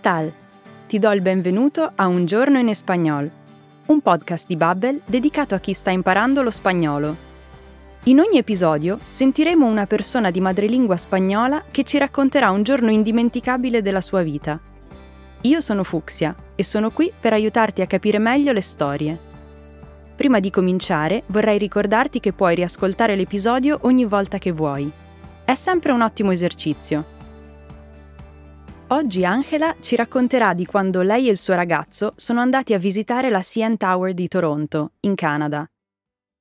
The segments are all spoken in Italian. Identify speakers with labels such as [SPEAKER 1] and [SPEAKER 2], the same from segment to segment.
[SPEAKER 1] tal? Ti do il benvenuto a Un giorno in espagnol, un podcast di Babbel dedicato a chi sta imparando lo spagnolo. In ogni episodio sentiremo una persona di madrelingua spagnola che ci racconterà un giorno indimenticabile della sua vita. Io sono Fuxia e sono qui per aiutarti a capire meglio le storie. Prima di cominciare vorrei ricordarti che puoi riascoltare l'episodio ogni volta che vuoi. È sempre un ottimo esercizio Oggi Angela ci racconterà di quando lei e il suo ragazzo sono andati a visitare la CN Tower di Toronto, in Canada.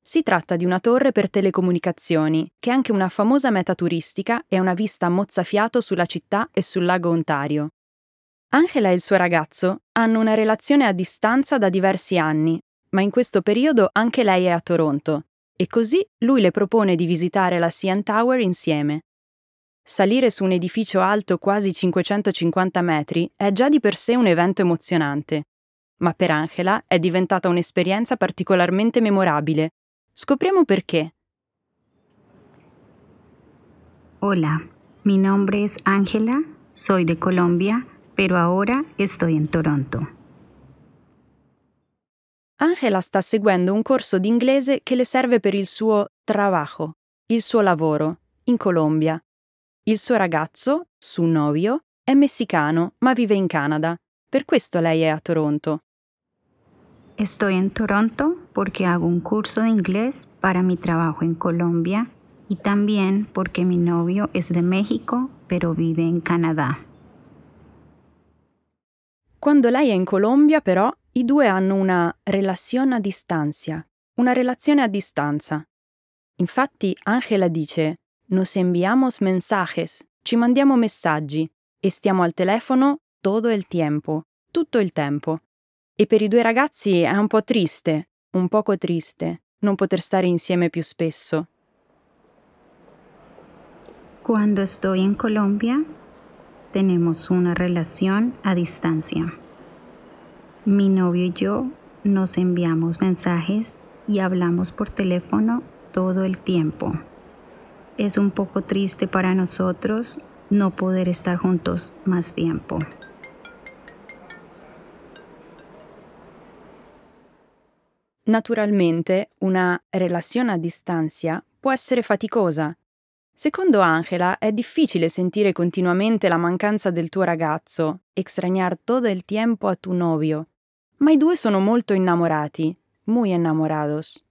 [SPEAKER 1] Si tratta di una torre per telecomunicazioni, che è anche una famosa meta turistica e una vista a mozzafiato sulla città e sul lago Ontario. Angela e il suo ragazzo hanno una relazione a distanza da diversi anni, ma in questo periodo anche lei è a Toronto, e così lui le propone di visitare la CN Tower insieme. Salire su un edificio alto quasi 550 metri è già di per sé un evento emozionante, ma per Angela è diventata un'esperienza particolarmente memorabile. Scopriamo perché.
[SPEAKER 2] Hola, mi nombre es Ángela, soy de Colombia, pero ahora estoy en Toronto.
[SPEAKER 1] Angela sta seguendo un corso di inglese che le serve per il suo trabajo, il suo lavoro, in Colombia, il suo ragazzo, su novio, è messicano ma vive in Canada. Per questo lei è a Toronto.
[SPEAKER 2] Estoy en Toronto porque hago un curso de inglés para mi trabajo en Colombia y también porque mi novio es de México pero vive en Canadá.
[SPEAKER 1] Quando lei è in Colombia, però, i due hanno una relazione a distanza, una relazione a distanza. Infatti, Angela dice: Nos enviamos mensajes, ci mandiamo messaggi e stiamo al telefono todo il tempo, tutto il tempo. E per i due ragazzi è un po' triste, un poco triste, non poter stare insieme più spesso.
[SPEAKER 2] Cuando estoy en Colombia, tenemos una relación a distancia. Mi novio y yo nos enviamos mensajes y hablamos por teléfono todo el tiempo. Es un poco triste para nosotros no poder estar juntos más tiempo.
[SPEAKER 1] Naturalmente, una relazione a distanza può essere faticosa. Secondo Angela è difficile sentire continuamente la mancanza del tuo ragazzo, extrañar todo el tiempo a tu novio. Ma i due sono molto innamorati, muy enamorados.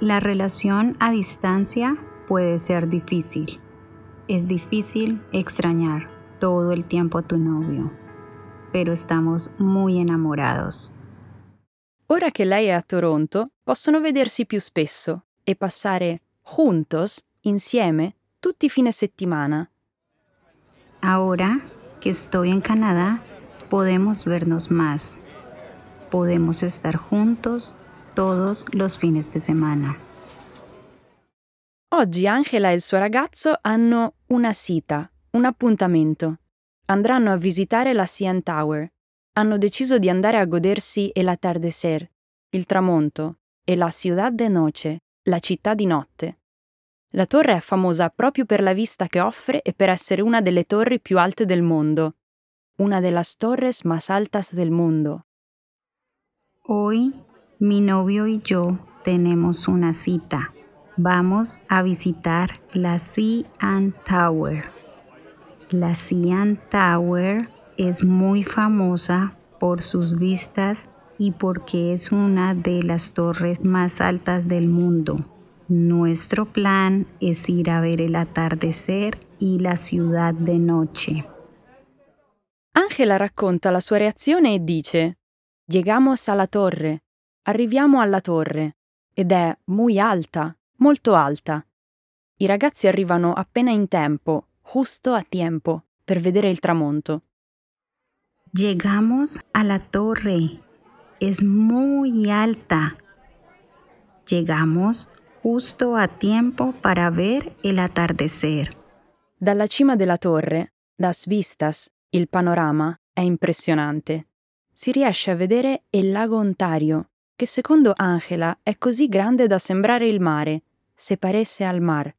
[SPEAKER 2] La relación a distancia puede ser difícil. Es difícil extrañar todo el tiempo a tu novio, pero estamos muy enamorados.
[SPEAKER 1] Ora che lei è a Toronto, possono vedersi più spesso e passare juntos, insieme, tutti i fine settimana.
[SPEAKER 2] Ahora que estoy en Canadá, podemos vernos más. Podemos estar juntos todos los fines de semana.
[SPEAKER 1] Oggi Angela e il suo ragazzo hanno una cita, un appuntamento. Andranno a visitare la CN Tower. Hanno deciso di andare a godersi el atardecer, il tramonto, e la Ciudad de Noche, la città di notte. La torre è famosa proprio per la vista che offre e per essere una delle torri più alte del mondo. Una de las torres más altas del mundo.
[SPEAKER 2] Hoy Mi novio y yo tenemos una cita. Vamos a visitar la Cian Tower. La Cian Tower es muy famosa por sus vistas y porque es una de las torres más altas del mundo. Nuestro plan es ir a ver el atardecer y la ciudad de noche.
[SPEAKER 1] Angela racconta la sua reazione e dice: Llegamos a la torre, Arriviamo alla torre ed è muy alta, molto alta. I ragazzi arrivano appena in tempo, justo a tiempo, per vedere il tramonto.
[SPEAKER 2] Llegamos a la torre. Es muy alta. Llegamos justo a tiempo para ver el atardecer.
[SPEAKER 1] Dalla cima della torre, las vistas, il panorama è impressionante. Si riesce a vedere il lago Ontario, che secondo Angela è così grande da sembrare il mare, se paresse al mar.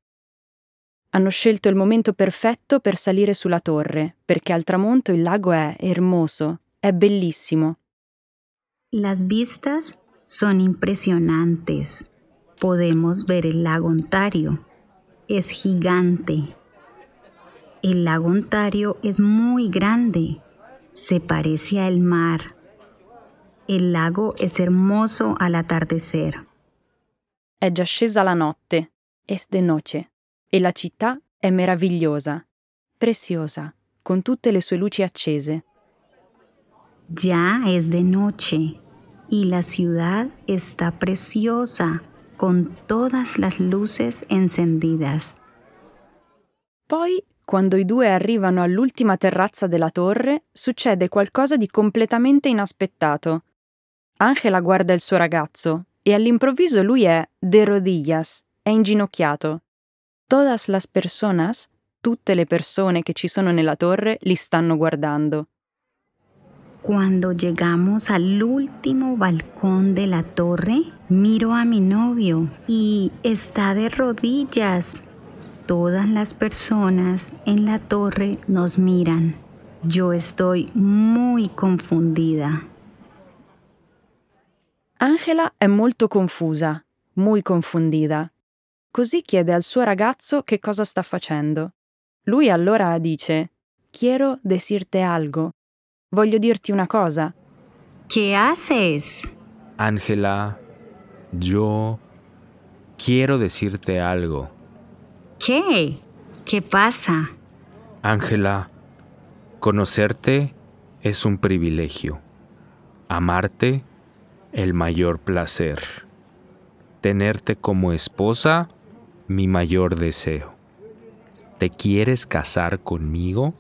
[SPEAKER 1] Hanno scelto il momento perfetto per salire sulla torre, perché al tramonto il lago è hermoso, è bellissimo.
[SPEAKER 2] Las vistas son impresionantes. Podemos ver el lago Ontario. Es gigante. El lago Ontario es muy grande. Se parece al mar. El lago es hermoso al atardecer.
[SPEAKER 1] È già scesa la notte, es de noche, e la città è meravigliosa, preziosa, con tutte le sue luci accese.
[SPEAKER 2] Ya es de noche y la ciudad está preciosa con todas las luces encendidas.
[SPEAKER 1] Poi, quando i due arrivano all'ultima terrazza della torre, succede qualcosa di completamente inaspettato. Angela guarda il suo ragazzo e all'improvviso lui è de rodillas, è inginocchiato. Todas las personas, tutte le persone che ci sono nella torre, li stanno guardando.
[SPEAKER 2] Cuando llegamos al último balcón de la torre, miro a mi novio y está de rodillas. Todas las personas en la torre nos miran. Yo estoy muy confundida.
[SPEAKER 1] Angela è molto confusa, muy confundida. Così chiede al suo ragazzo che cosa sta facendo. Lui allora dice: Quiero decirte algo. Voglio dirti una cosa.
[SPEAKER 2] ¿Qué haces?
[SPEAKER 3] Ángela, yo quiero decirte algo.
[SPEAKER 2] ¿Qué? ¿Qué pasa?
[SPEAKER 3] Ángela, conocerte es un privilegio. Amarte, el mayor placer. Tenerte como esposa, mi mayor deseo. ¿Te quieres casar conmigo?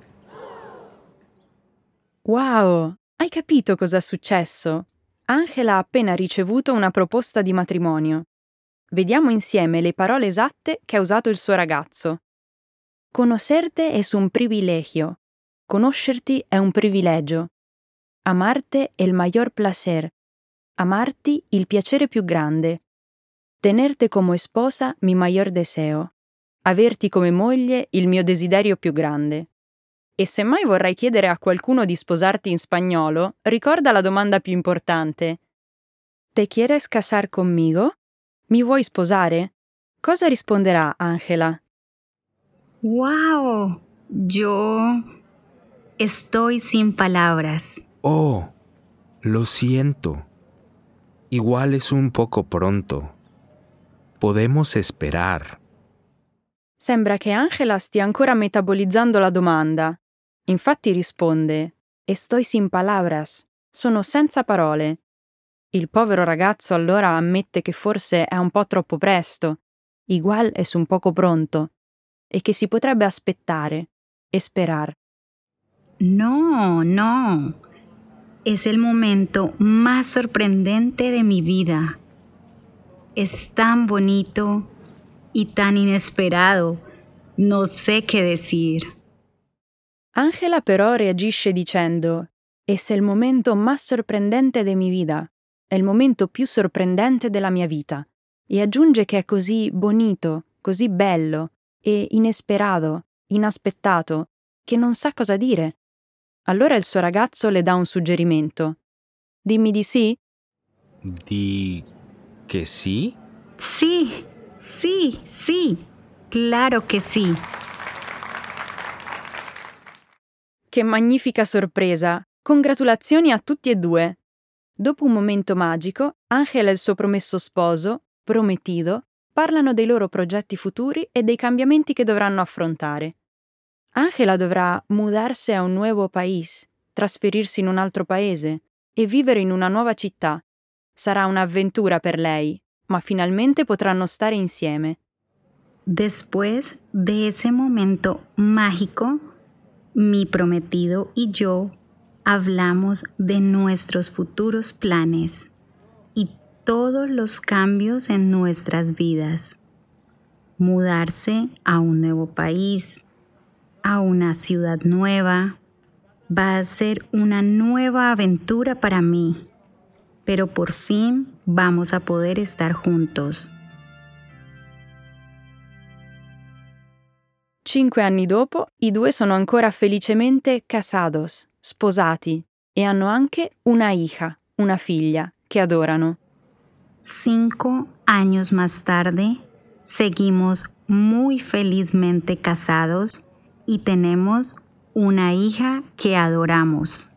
[SPEAKER 1] Wow! Hai capito cosa è successo? Angela ha appena ricevuto una proposta di matrimonio. Vediamo insieme le parole esatte che ha usato il suo ragazzo. Conocerte es un privilegio. Conoscerti è un privilegio. Amarte è il mayor placer. Amarti il piacere più grande. Tenerte come sposa mi mayor deseo. Averti come moglie il mio desiderio più grande. E se mai vorrai chiedere a qualcuno di sposarti in spagnolo, ricorda la domanda più importante. ¿Te quieres casar conmigo? Mi vuoi sposare? Cosa risponderà Angela?
[SPEAKER 2] ¡Wow! Yo estoy sin palabras.
[SPEAKER 3] Oh, lo siento. Igual es un poco pronto. Podemos esperar.
[SPEAKER 1] Sembra che Angela stia ancora metabolizzando la domanda. Infatti risponde: Estoy sin palabras. Sono senza parole. Il povero ragazzo allora ammette che forse è un po' troppo presto, igual es un poco pronto, e che si potrebbe aspettare e sperar.
[SPEAKER 2] No, no. Es el momento más sorprendente de mi vida. Es tan bonito y tan inesperado. No sé qué decir.
[SPEAKER 1] Angela però reagisce dicendo: Es el momento más sorprendente de mi vida. È il momento più sorprendente della mia vita. E aggiunge che è così bonito, così bello e inesperato, inaspettato, che non sa cosa dire. Allora il suo ragazzo le dà un suggerimento. Dimmi di sì?
[SPEAKER 3] ¿Di que sí?
[SPEAKER 2] Sí, sí, sí. Claro que sí.
[SPEAKER 1] Che magnifica sorpresa! Congratulazioni a tutti e due! Dopo un momento magico, Angela e il suo promesso sposo, prometido, parlano dei loro progetti futuri e dei cambiamenti che dovranno affrontare. Angela dovrà mudarsi a un nuovo país, trasferirsi in un altro paese e vivere in una nuova città. Sarà un'avventura per lei, ma finalmente potranno stare insieme.
[SPEAKER 2] Después de ese momento mágico, mi prometido y yo hablamos de nuestros futuros planes y todos los cambios en nuestras vidas. Mudarse a un nuevo país, a una ciudad nueva, va a ser una nueva aventura para mí, pero por fin vamos a poder estar juntos.
[SPEAKER 1] Cinque anni dopo, i due sono ancora felicemente casados, sposati, e hanno anche una hija, una figlia, che adorano.
[SPEAKER 2] Cinco años más tarde, seguimos muy felizmente casados y tenemos una hija che adoramos.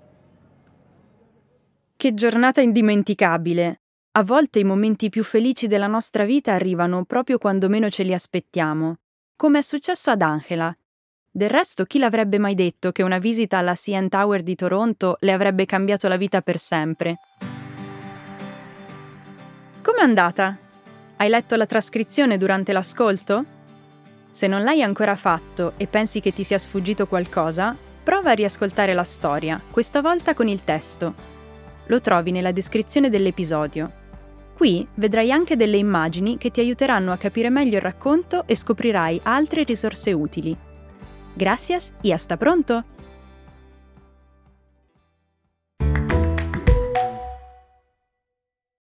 [SPEAKER 1] Che giornata indimenticabile! A volte i momenti più felici della nostra vita arrivano proprio quando meno ce li aspettiamo, come è successo ad Angela. Del resto, chi l'avrebbe mai detto che una visita alla CN Tower di Toronto le avrebbe cambiato la vita per sempre? Com'è andata? Hai letto la trascrizione durante l'ascolto? Se non l'hai ancora fatto e pensi che ti sia sfuggito qualcosa, prova a riascoltare la storia, questa volta con il testo. Lo trovi nella descrizione dell'episodio. Qui vedrai anche delle immagini che ti aiuteranno a capire meglio il racconto e scoprirai altre risorse utili. Gracias y hasta pronto!